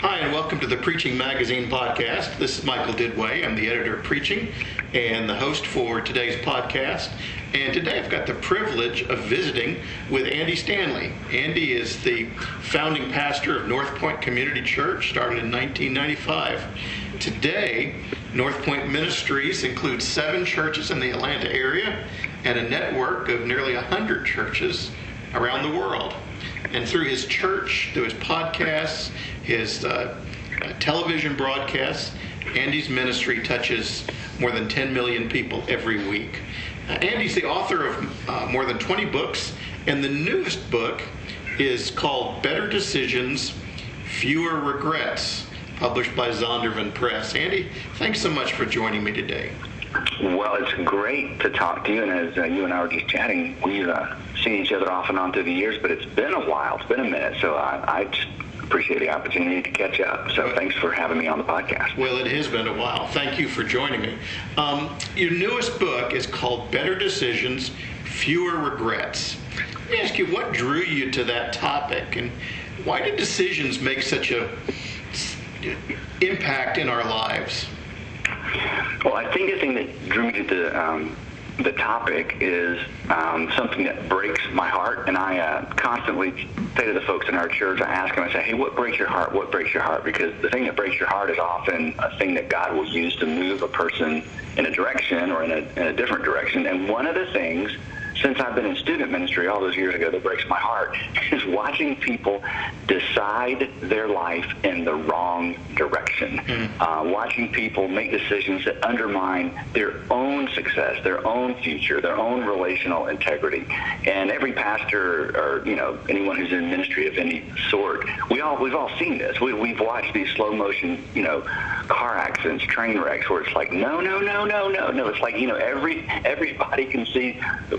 Hi, and welcome to the Preaching Magazine podcast. This is Michael Duduit. I'm the editor of Preaching and the host for today's podcast. And today I've got the privilege of visiting with Andy Stanley. Andy is the founding pastor of North Point Community Church, started in 1995. Today, North Point Ministries includes seven churches in the Atlanta area and a network of nearly 100 churches around the world. And through his church, through his podcasts, his uh, uh, television broadcasts, Andy's ministry touches more than 10 million people every week. Uh, Andy's the author of uh, more than 20 books, and the newest book is called Better Decisions, Fewer Regrets, published by Zondervan Press. Andy, thanks so much for joining me today. Well, it's great to talk to you, and as uh, you and I were just chatting, we've uh, seen each other off and on through the years, but it's been a while. It's been a minute, so I, I just appreciate the opportunity to catch up. So thanks for having me on the podcast. Well, it has been a while. Thank you for joining me. Um, your newest book is called Better Decisions, Fewer Regrets. Let me ask you, what drew you to that topic, and why do decisions make such a impact in our lives? Well, I think the thing that drew me to the um, the topic is um, something that breaks my heart, and I uh, constantly say to the folks in our church, I ask them, I say, "Hey, what breaks your heart? What breaks your heart?" Because the thing that breaks your heart is often a thing that God will use to move a person in a direction or in a, in a different direction. And one of the things since I've been in student ministry all those years ago that breaks my heart is watching people decide their life in the wrong direction. Mm. Uh, watching people make decisions that undermine their own success, their own future, their own relational integrity. And every pastor or, you know, anyone who's in ministry of any sort, we all, we've all seen this. We, we've watched these slow motion, you know, car accidents, train wrecks where it's like, no, no, no, no, no, no. It's like, you know, every, everybody can see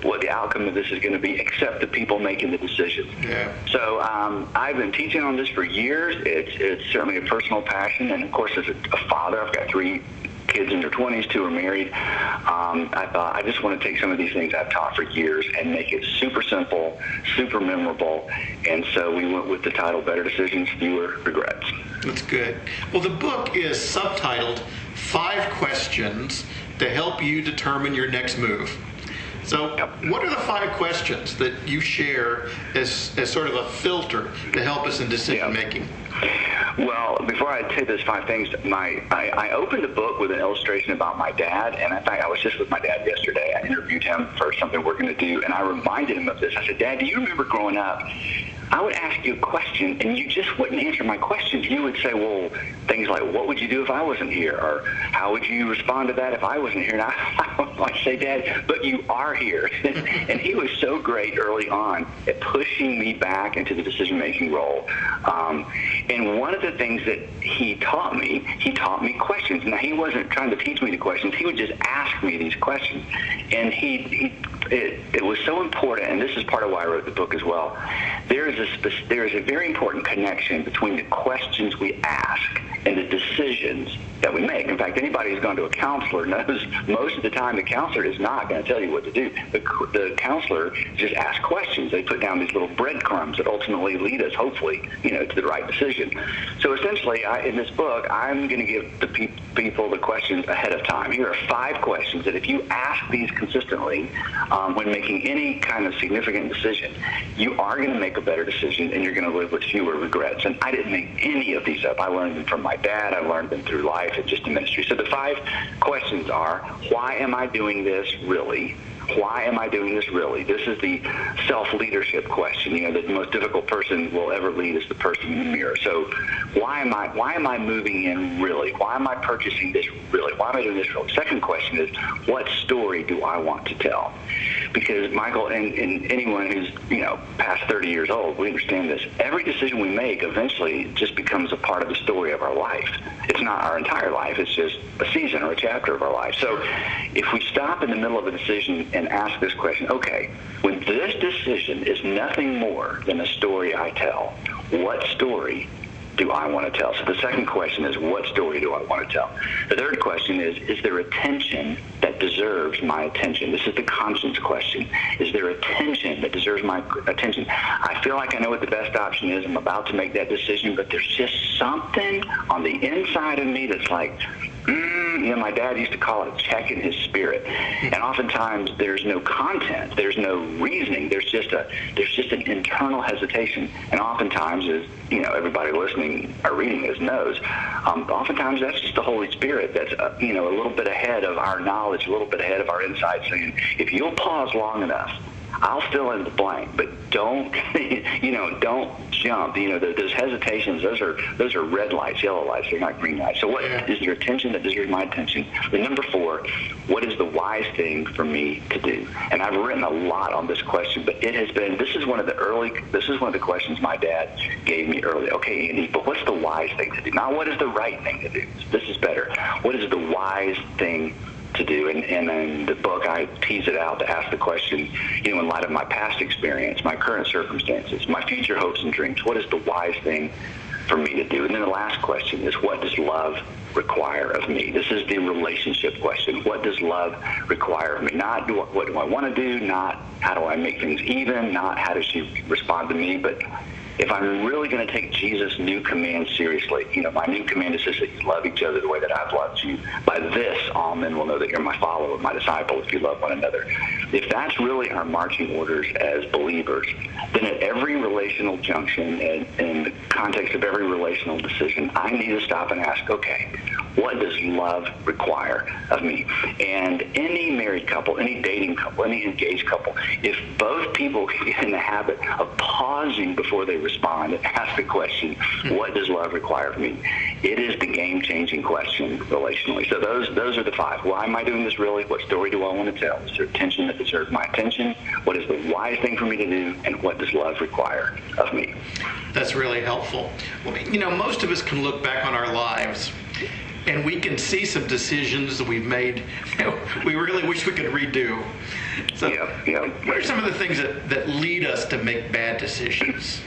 what the outcome of this is going to be, except the people making the decisions. Yeah. So um, I've been teaching on this for years. It's it's certainly a personal passion, and of course, as a, a father, I've got three kids in their 20s, two are married. Um, I thought I just want to take some of these things I've taught for years and make it super simple, super memorable. And so we went with the title Better Decisions, Fewer Regrets. That's good. Well, the book is subtitled Five Questions to Help You Determine Your Next Move. So, what are the five questions that you share as, as sort of a filter to help us in decision making? Well, before I say those five things, my I, I opened the book with an illustration about my dad, and in fact, I was just with my dad yesterday. I interviewed him for something we're going to do, and I reminded him of this. I said, "Dad, do you remember growing up? I would ask you a question, and you just wouldn't answer my questions. You would say, well, things like, what would you do if I wasn't here? Or how would you respond to that if I wasn't here? And I, I say, Dad, but you are here. and he was so great early on at pushing me back into the decision-making role. Um, and one of the things that he taught me, he taught me questions. Now, he wasn't trying to teach me the questions. He would just ask me these questions. And he, he it, it was so important, and this is part of why I wrote the book as well. There is a there is a very important connection between the questions we ask and the decisions that we make. In fact, anybody who's gone to a counselor knows most of the time the counselor is not going to tell you what to do. The, the counselor just asks questions. They put down these little breadcrumbs that ultimately lead us, hopefully, you know, to the right decision. So essentially, I, in this book, I'm going to give the pe- people the questions ahead of time. Here are five questions that if you ask these consistently um, when making any kind of significant decision, you are going to make a better decision and you're going to live with fewer regrets. And I didn't make any of these up. I learned them from my dad. I learned them through life. It's just a ministry. So the five questions are, why am I doing this really? Why am I doing this really? This is the self-leadership question. You know, the most difficult person will ever lead is the person in the mirror. So why am I why am I moving in really? Why am I purchasing this really? Why am I doing this really? Second question is what story do I want to tell? Because Michael and, and anyone who's, you know, past 30 years old, we understand this. Every decision we make eventually just becomes a part of the story of our life. It's not our entire life, it's just a season or a chapter of our life. So if we stop in the middle of a decision and ask this question, okay, when this decision is nothing more than a story I tell, what story do I want to tell? So the second question is, what story do I want to tell? The third question is, is there a tension that deserves my attention? This is the conscience question. Is there a tension that deserves my attention? I feel like I know what the best option is. I'm about to make that decision, but there's just something on the inside of me that's like, mm, you know, my dad used to call it checking his spirit. And oftentimes there's no content, there's no reasoning, there's just a there's just an internal hesitation. And oftentimes, as you know, everybody listening or reading this knows, um, oftentimes that's just the Holy Spirit that's uh, you know a little bit ahead of our knowledge, a little bit ahead of our insight, saying, if you'll pause long enough I'll fill in the blank, but don't, you know, don't jump. You know, those hesitations, those are those are red lights, yellow lights. They're not green lights. So, what yeah. is your attention that deserves my attention? The number four, what is the wise thing for me to do? And I've written a lot on this question, but it has been. This is one of the early. This is one of the questions my dad gave me early. Okay, Andy, but what's the wise thing to do? Not what is the right thing to do. This is better. What is the wise thing to do. And, and in the book, I tease it out to ask the question, you know, in light of my past experience, my current circumstances, my future hopes and dreams, what is the wise thing for me to do? And then the last question is, what does love require of me? This is the relationship question. What does love require of me? Not do, what do I want to do, not how do I make things even, not how does she respond to me, but if I'm really going to take Jesus' new command seriously, you know, my new command is this, that you love each other the way that I've loved you. By this, all men will know that you're my follower, my disciple, if you love one another. If that's really our marching orders as believers, then at every relational junction and in the context of every relational decision, I need to stop and ask, okay, what does love require of me? And any married couple, any dating couple, any engaged couple, if both people get in the habit of pausing before they respond and ask the question, hmm. what does love require of me? It is the game-changing question relationally. So those those are the five. Why am I doing this really? What story do I want to tell? Is there a tension that deserves my attention? What is the wise thing for me to do? And what does love require of me? That's really helpful. Well, you know, most of us can look back on our lives and we can see some decisions that we've made you know, we really wish we could redo. So, yeah, yeah. what are some of the things that, that lead us to make bad decisions?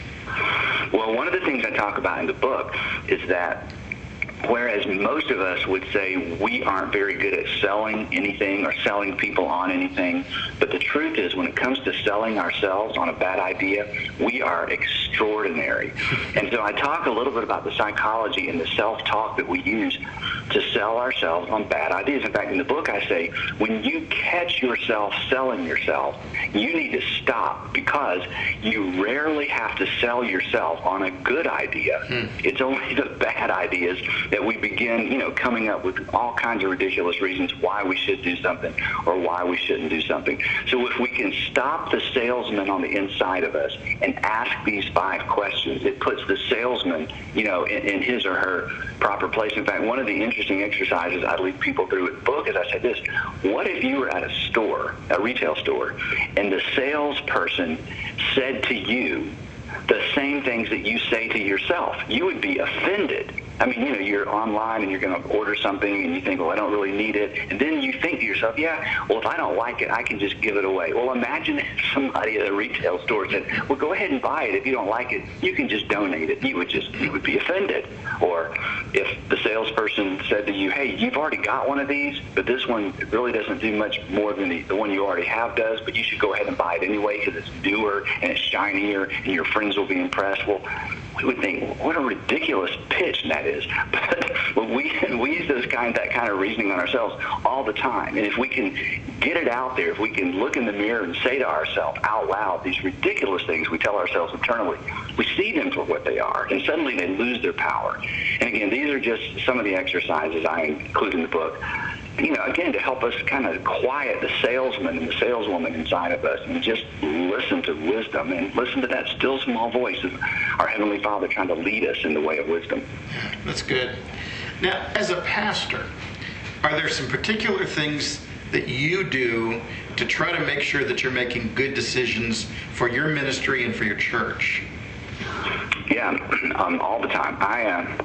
Well, one of the things I talk about in the book is that Whereas most of us would say we aren't very good at selling anything or selling people on anything. But the truth is, when it comes to selling ourselves on a bad idea, we are extraordinary. And so I talk a little bit about the psychology and the self-talk that we use to sell ourselves on bad ideas. In fact, in the book, I say when you catch yourself selling yourself, you need to stop because you rarely have to sell yourself on a good idea. Hmm. It's only the bad ideas that we begin, you know, coming up with all kinds of ridiculous reasons why we should do something or why we shouldn't do something. So if we can stop the salesman on the inside of us and ask these five questions, it puts the salesman, you know, in, in his or her proper place. In fact, one of the interesting exercises I lead people through the book is I say this, what if you were at a store, a retail store, and the salesperson said to you the same things that you say to yourself? You would be offended I mean, you know, you're online and you're going to order something and you think, well, I don't really need it. And then you think to yourself, yeah, well, if I don't like it, I can just give it away. Well, imagine if somebody at a retail store said, well, go ahead and buy it. If you don't like it, you can just donate it. You would just, you would be offended. Or if the salesperson said to you, hey, you've already got one of these, but this one really doesn't do much more than the, the one you already have does, but you should go ahead and buy it anyway because it's newer and it's shinier and your friends will be impressed. Well, we would think, what a ridiculous pitch that is. But we we use those kind that kind of reasoning on ourselves all the time. And if we can get it out there, if we can look in the mirror and say to ourselves out loud these ridiculous things we tell ourselves internally, we see them for what they are, and suddenly they lose their power. And again, these are just some of the exercises I include in the book you know, again, to help us kind of quiet the salesman and the saleswoman inside of us and just listen to wisdom and listen to that still small voice of our Heavenly Father trying to lead us in the way of wisdom. That's good. Now, as a pastor, are there some particular things that you do to try to make sure that you're making good decisions for your ministry and for your church? Yeah, um, all the time. I, uh,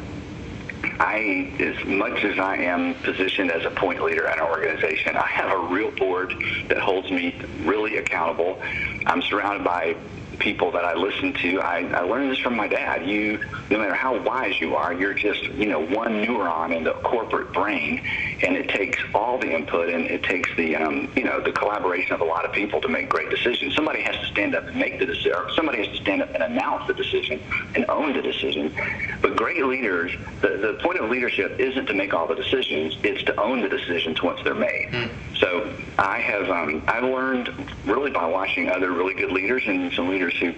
I, as much as I am positioned as a point leader in an organization, I have a real board that holds me really accountable. I'm surrounded by people that I listen to, I, I learned this from my dad. You, no matter how wise you are, you're just you know one neuron in the corporate brain, and it takes all the input and it takes the um, you know the collaboration of a lot of people to make great decisions. Somebody has to stand up and make the decision. Somebody has to stand up and announce the decision and own the decision. But great leaders, the, the point of leadership isn't to make all the decisions; it's to own the decisions once they're made. Mm. So I have um, I've learned really by watching other really good leaders and some leaders who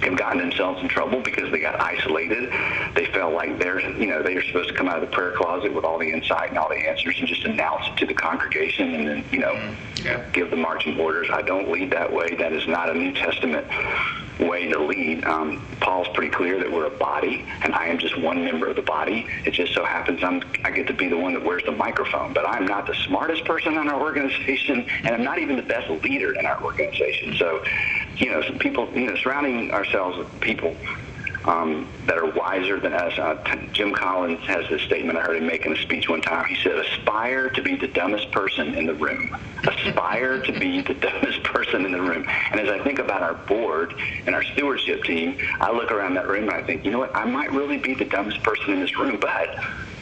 have gotten themselves in trouble because they got isolated. They felt like they're, you know, they are supposed to come out of the prayer closet with all the insight and all the answers and just announce it to the congregation and then, you know, mm-hmm. yeah. give the marching orders. I don't lead that way. That is not a New Testament way to lead. Um, Paul's pretty clear that we're a body, and I am just one member of the body. It just so happens I'm, I get to be the one that wears the microphone, but I'm not the smartest person in our organization, and I'm not even the best leader in our organization. So, you know, some people, you know, surrounding ourselves with people um, that are wiser than us. Uh, Jim Collins has this statement I heard him make in a speech one time. He said, aspire to be the dumbest person in the room. Aspire to be the dumbest person in the room. And as I think about our board and our stewardship team, I look around that room and I think, you know what, I might really be the dumbest person in this room, but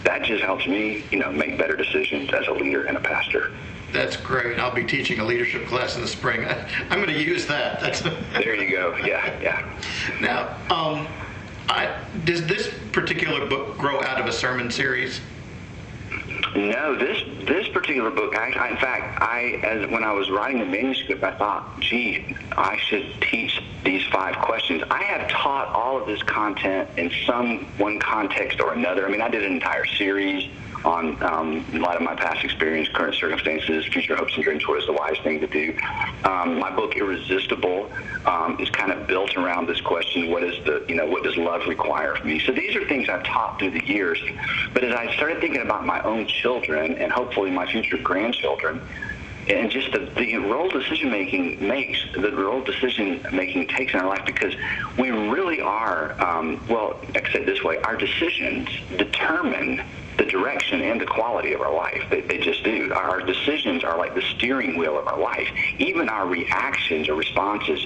that just helps me, you know, make better decisions as a leader and a pastor. That's great. I'll be teaching a leadership class in the spring. I, am going to use that. That's there you go. Yeah, yeah. Now, um, I, does this particular book grow out of a sermon series? No, this this particular book. I, I, in fact, I as when I was writing the manuscript, I thought, gee, I should teach these five questions. I have taught all of this content in some one context or another. I mean, I did an entire series on um, in light of my past experience, current circumstances, future hopes and dreams, what is the wise thing to do. Um, my book, Irresistible, um, is kind of built around this question: what is the, you know, what does love require of me? So these are things I've taught through the years. But as I started thinking about my own children and hopefully my future grandchildren, and just the, the role decision making makes the role decision making takes in our life because we really are um, well I said this way our decisions determine the direction and the quality of our life. They, they just do. Our decisions are like the steering wheel of our life. Even our reactions or responses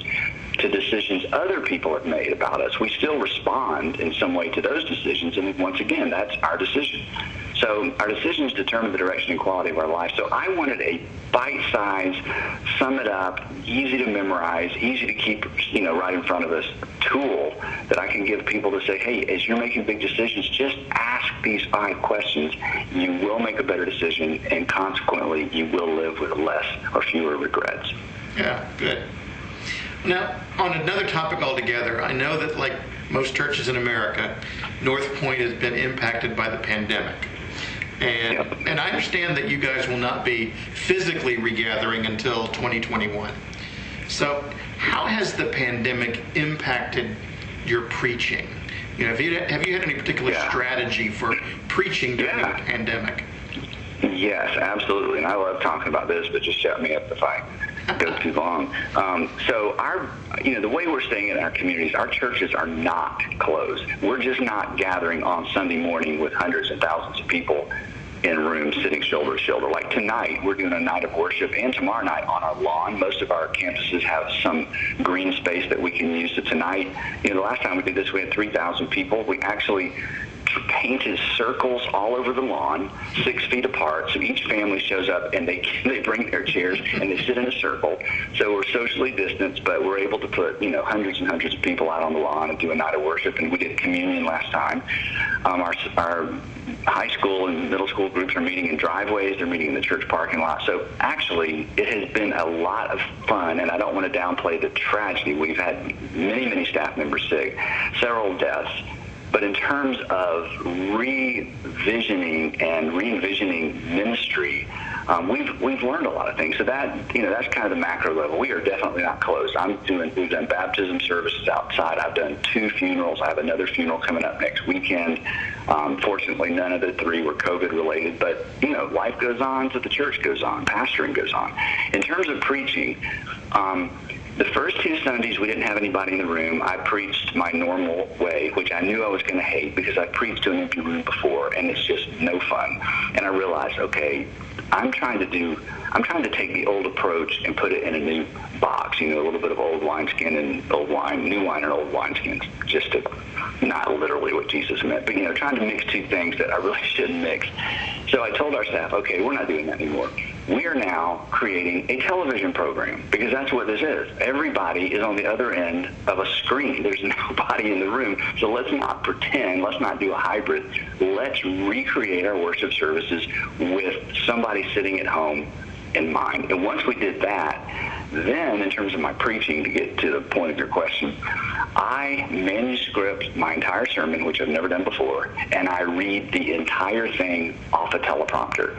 to decisions other people have made about us, we still respond in some way to those decisions. And once again, that's our decision. So our decisions determine the direction and quality of our life. So I wanted a bite-size, sum it up, easy to memorize, easy to keep, you know, right in front of us tool that I can give people to say, hey, as you're making big decisions, just ask these five questions. You will make a better decision, and consequently, you will live with less or fewer regrets. Yeah, good. Now, on another topic altogether, I know that like most churches in America, North Point has been impacted by the pandemic. And, yep. and I understand that you guys will not be physically regathering until 2021. So, how has the pandemic impacted your preaching? You know, have you have you had any particular yeah. strategy for preaching during yeah. the pandemic? Yes, absolutely. And I love talking about this, but just shut me up if I go too long. Um, so our, you know, the way we're staying in our communities, our churches are not closed. We're just not gathering on Sunday morning with hundreds and thousands of people in rooms sitting shoulder to shoulder. Like tonight, we're doing a night of worship, and tomorrow night on our lawn. Most of our campuses have some green space that we can use. So tonight, you know, the last time we did this, we had 3,000 people. We actually painted circles all over the lawn, six feet apart. So each family shows up and they they bring their chairs and they sit in a circle. So we're socially distanced, but we're able to put you know hundreds and hundreds of people out on the lawn and do a night of worship. And we did communion last time. Um, our our high school and middle school groups are meeting in driveways. They're meeting in the church parking lot. So actually, it has been a lot of fun, and I don't want to downplay the tragedy. We've had many, many staff members sick, several deaths. But in terms of revisioning and re-envisioning ministry, um, we've we've learned a lot of things. So that you know that's kind of the macro level. We are definitely not closed. I'm doing we've done baptism services outside. I've done two funerals. I have another funeral coming up next weekend. Um, fortunately, none of the three were COVID related. But you know, life goes on, so the church goes on, pastoring goes on. In terms of preaching. Um, the first two Sundays, we didn't have anybody in the room. I preached my normal way, which I knew I was going to hate because I preached to an empty room before, and it's just no fun. And I realized, okay, I'm trying to do, I'm trying to take the old approach and put it in a new box. You know, a little bit of old wineskin and old wine, new wine and old wineskins, just to not literally what Jesus meant, but you know, trying to mix two things that I really shouldn't mix. So I told our staff, okay, we're not doing that anymore. We are now creating a television program because that's what this is. Everybody is on the other end of a screen. There's nobody in the room. So let's not pretend. Let's not do a hybrid. Let's recreate our worship services with somebody sitting at home in mind. And once we did that, then in terms of my preaching, to get to the point of your question, I manuscript my entire sermon, which I've never done before, and I read the entire thing off a teleprompter.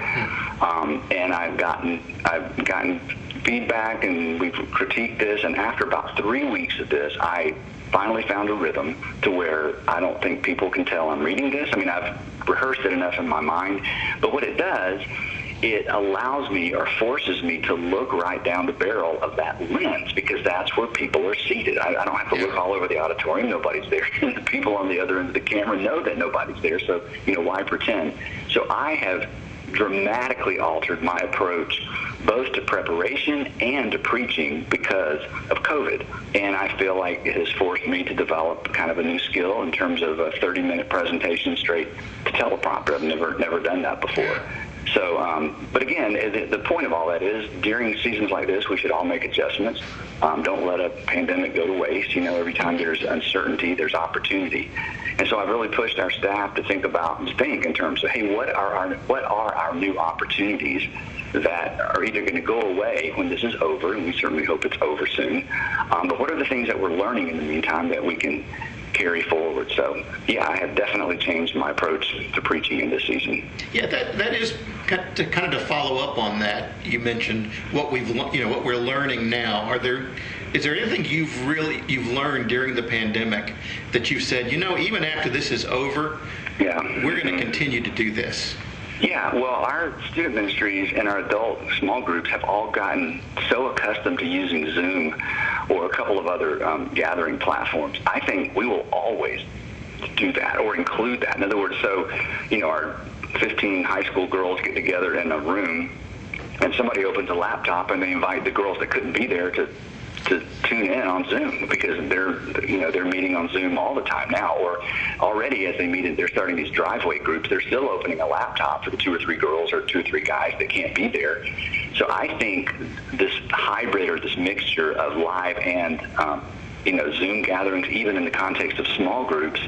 Um, and I've gotten I've gotten feedback, and we've critiqued this. And after about three weeks of this, I finally found a rhythm to where I don't think people can tell I'm reading this. I mean, I've rehearsed it enough in my mind, but what it does it allows me or forces me to look right down the barrel of that lens because that's where people are seated. I, I don't have to look all over the auditorium. Nobody's there. the people on the other end of the camera know that nobody's there. So, you know, why pretend? So I have dramatically altered my approach both to preparation and to preaching because of COVID. And I feel like it has forced me to develop kind of a new skill in terms of a 30-minute presentation straight to teleprompter. I've never never done that before. So, um, but again, the, point of all that is during seasons like this, we should all make adjustments. Um, don't let a pandemic go to waste. You know, every time there's uncertainty, there's opportunity. And so I've really pushed our staff to think about and think in terms of, hey, what are our what are our new opportunities that are either going to go away when this is over, and we certainly hope it's over soon. Um, but what are the things that we're learning in the meantime that we can carry forward. So, yeah, I have definitely changed my approach to preaching in this season. Yeah, that that is to kind of to follow up on that. You mentioned what we've you know what we're learning now. Are there is there anything you've really you've learned during the pandemic that you've said, you know, even after this is over, yeah, we're going to continue to do this? Yeah, well, our student ministries and our adult small groups have all gotten so accustomed to using Zoom or a couple of other um, gathering platforms. I think we will always do that or include that. In other words, so, you know, our 15 high school girls get together in a room and somebody opens a laptop and they invite the girls that couldn't be there to to tune in on Zoom because they're you know they're meeting on Zoom all the time now. Or already as they meet, they're starting these driveway groups. They're still opening a laptop for the two or three girls or two or three guys that can't be there. So I think this hybrid or this mixture of live and um, you know Zoom gatherings, even in the context of small groups,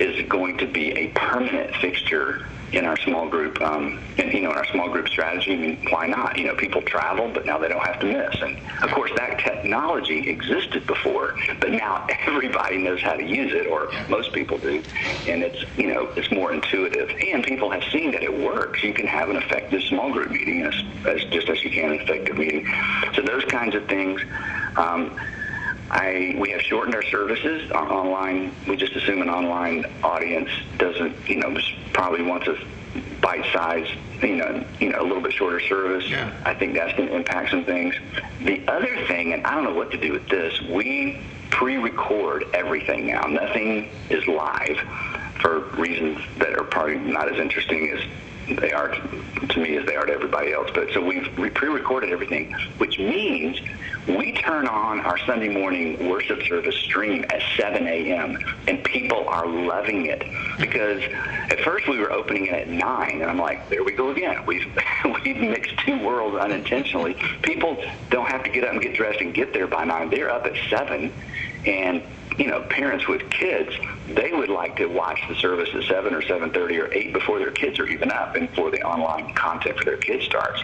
is going to be a permanent fixture in our small group, um, and, you know, in our small group strategy. I mean, why not? You know, people travel, but now they don't have to miss. And of course, that technology existed before, but now everybody knows how to use it, or most people do, and it's you know, it's more intuitive. And people have seen that it works. You can have an effective small group meeting as, as just as you can an effective meeting. So those kinds of things. Um, I we have shortened our services online. We just assume an online audience doesn't, you know, probably wants a bite-sized, you know, you know, a little bit shorter service. Yeah. I think that's going to impact some things. The other thing, and I don't know what to do with this, we pre-record everything now. Nothing is live for reasons that are probably not as interesting as they are to me as they are to everybody else. But so we've pre-recorded everything, which means we turn on our Sunday morning worship service stream at 7 a.m. and people are loving it because at first we were opening it at 9 and I'm like, there we go again. We've we've mixed two worlds unintentionally. People don't have to get up and get dressed and get there by 9. They're up at 7 and you know, parents with kids, they would like to watch the service at 7 or 7.30 or 8 before their kids are even up and before the online content for their kids starts.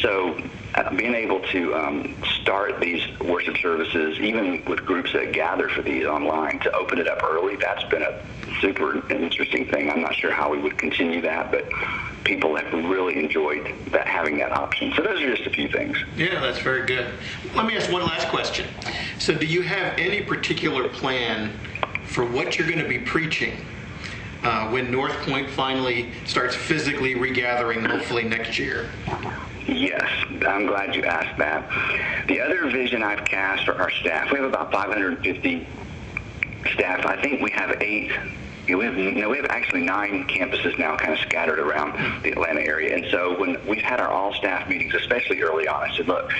So uh, being able to um, start these worship services, even with groups that gather for these online, to open it up early, that's been a super interesting thing. I'm not sure how we would continue that, but people have really enjoyed that having that option. So those are just a few things. Yeah, that's very good. Let me ask one last question. So do you have any particular plan for what you're going to be preaching uh, when North Point finally starts physically regathering, hopefully next year? Yes, I'm glad you asked that. The other vision I've cast for our staff, we have about 550 staff. I think we have eight. We have, we have actually nine campuses now kind of scattered around the Atlanta area. And so when we've had our all staff meetings, especially early on, I said, look,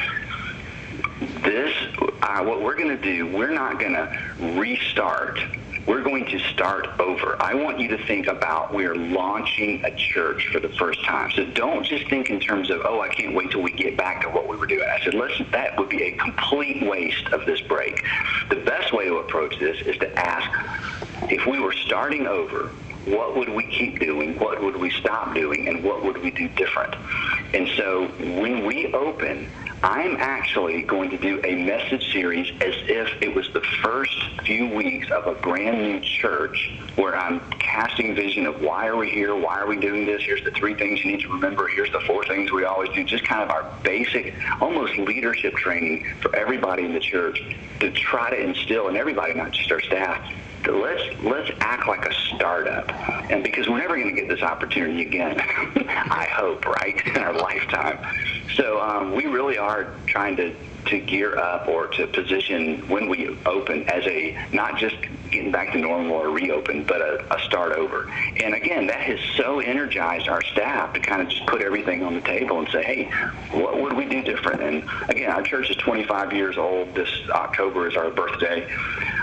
this, uh, what we're going to do, we're not going to restart. We're going to start over. I want you to think about we're launching a church for the first time. So don't just think in terms of, oh, I can't wait till we get back to what we were doing. I said, listen, that would be a complete waste of this break. The best way to approach this is to ask, if we were starting over, what would we keep doing? What would we stop doing? And what would we do different? And so when we open, I'm actually going to do a message series as if it was the first few weeks of a brand new church where I'm casting vision of why are we here? Why are we doing this? Here's the three things you need to remember. Here's the four things we always do. Just kind of our basic, almost leadership training for everybody in the church to try to instill in everybody, not just our staff, let's let's act like a startup, and because we're never going to get this opportunity again, I hope, right, in our lifetime. So um, we really are trying to to gear up or to position when we open as a not just getting back to normal or reopen, but a, a start over. And again, that has so energized our staff to kind of just put everything on the table and say, hey, what would we do different? And again, our church is 25 years old. This October is our birthday.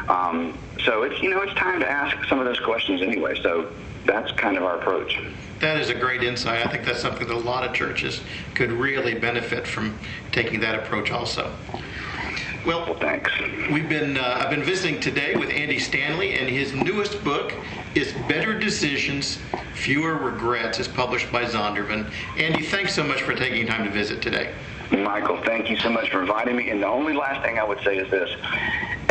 Um, so it's you know it's time to ask some of those questions anyway. So that's kind of our approach. That is a great insight. I think that's something that a lot of churches could really benefit from taking that approach also. Well, thanks. We've been uh, I've been visiting today with Andy Stanley, and his newest book is Better Decisions, Fewer Regrets, is published by Zondervan. Andy, thanks so much for taking time to visit today. Michael, thank you so much for inviting me. And the only last thing I would say is this.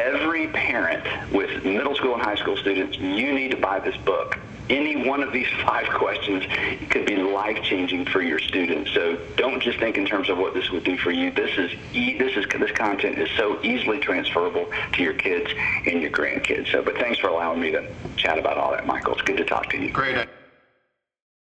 Every parent with middle school and high school students, you need to buy this book. Any one of these five questions could be life-changing for your students. So don't just think in terms of what this would do for you. This is e- this is this content is so easily transferable to your kids and your grandkids. So, but thanks for allowing me to chat about all that, Michael. It's good to talk to you. Great.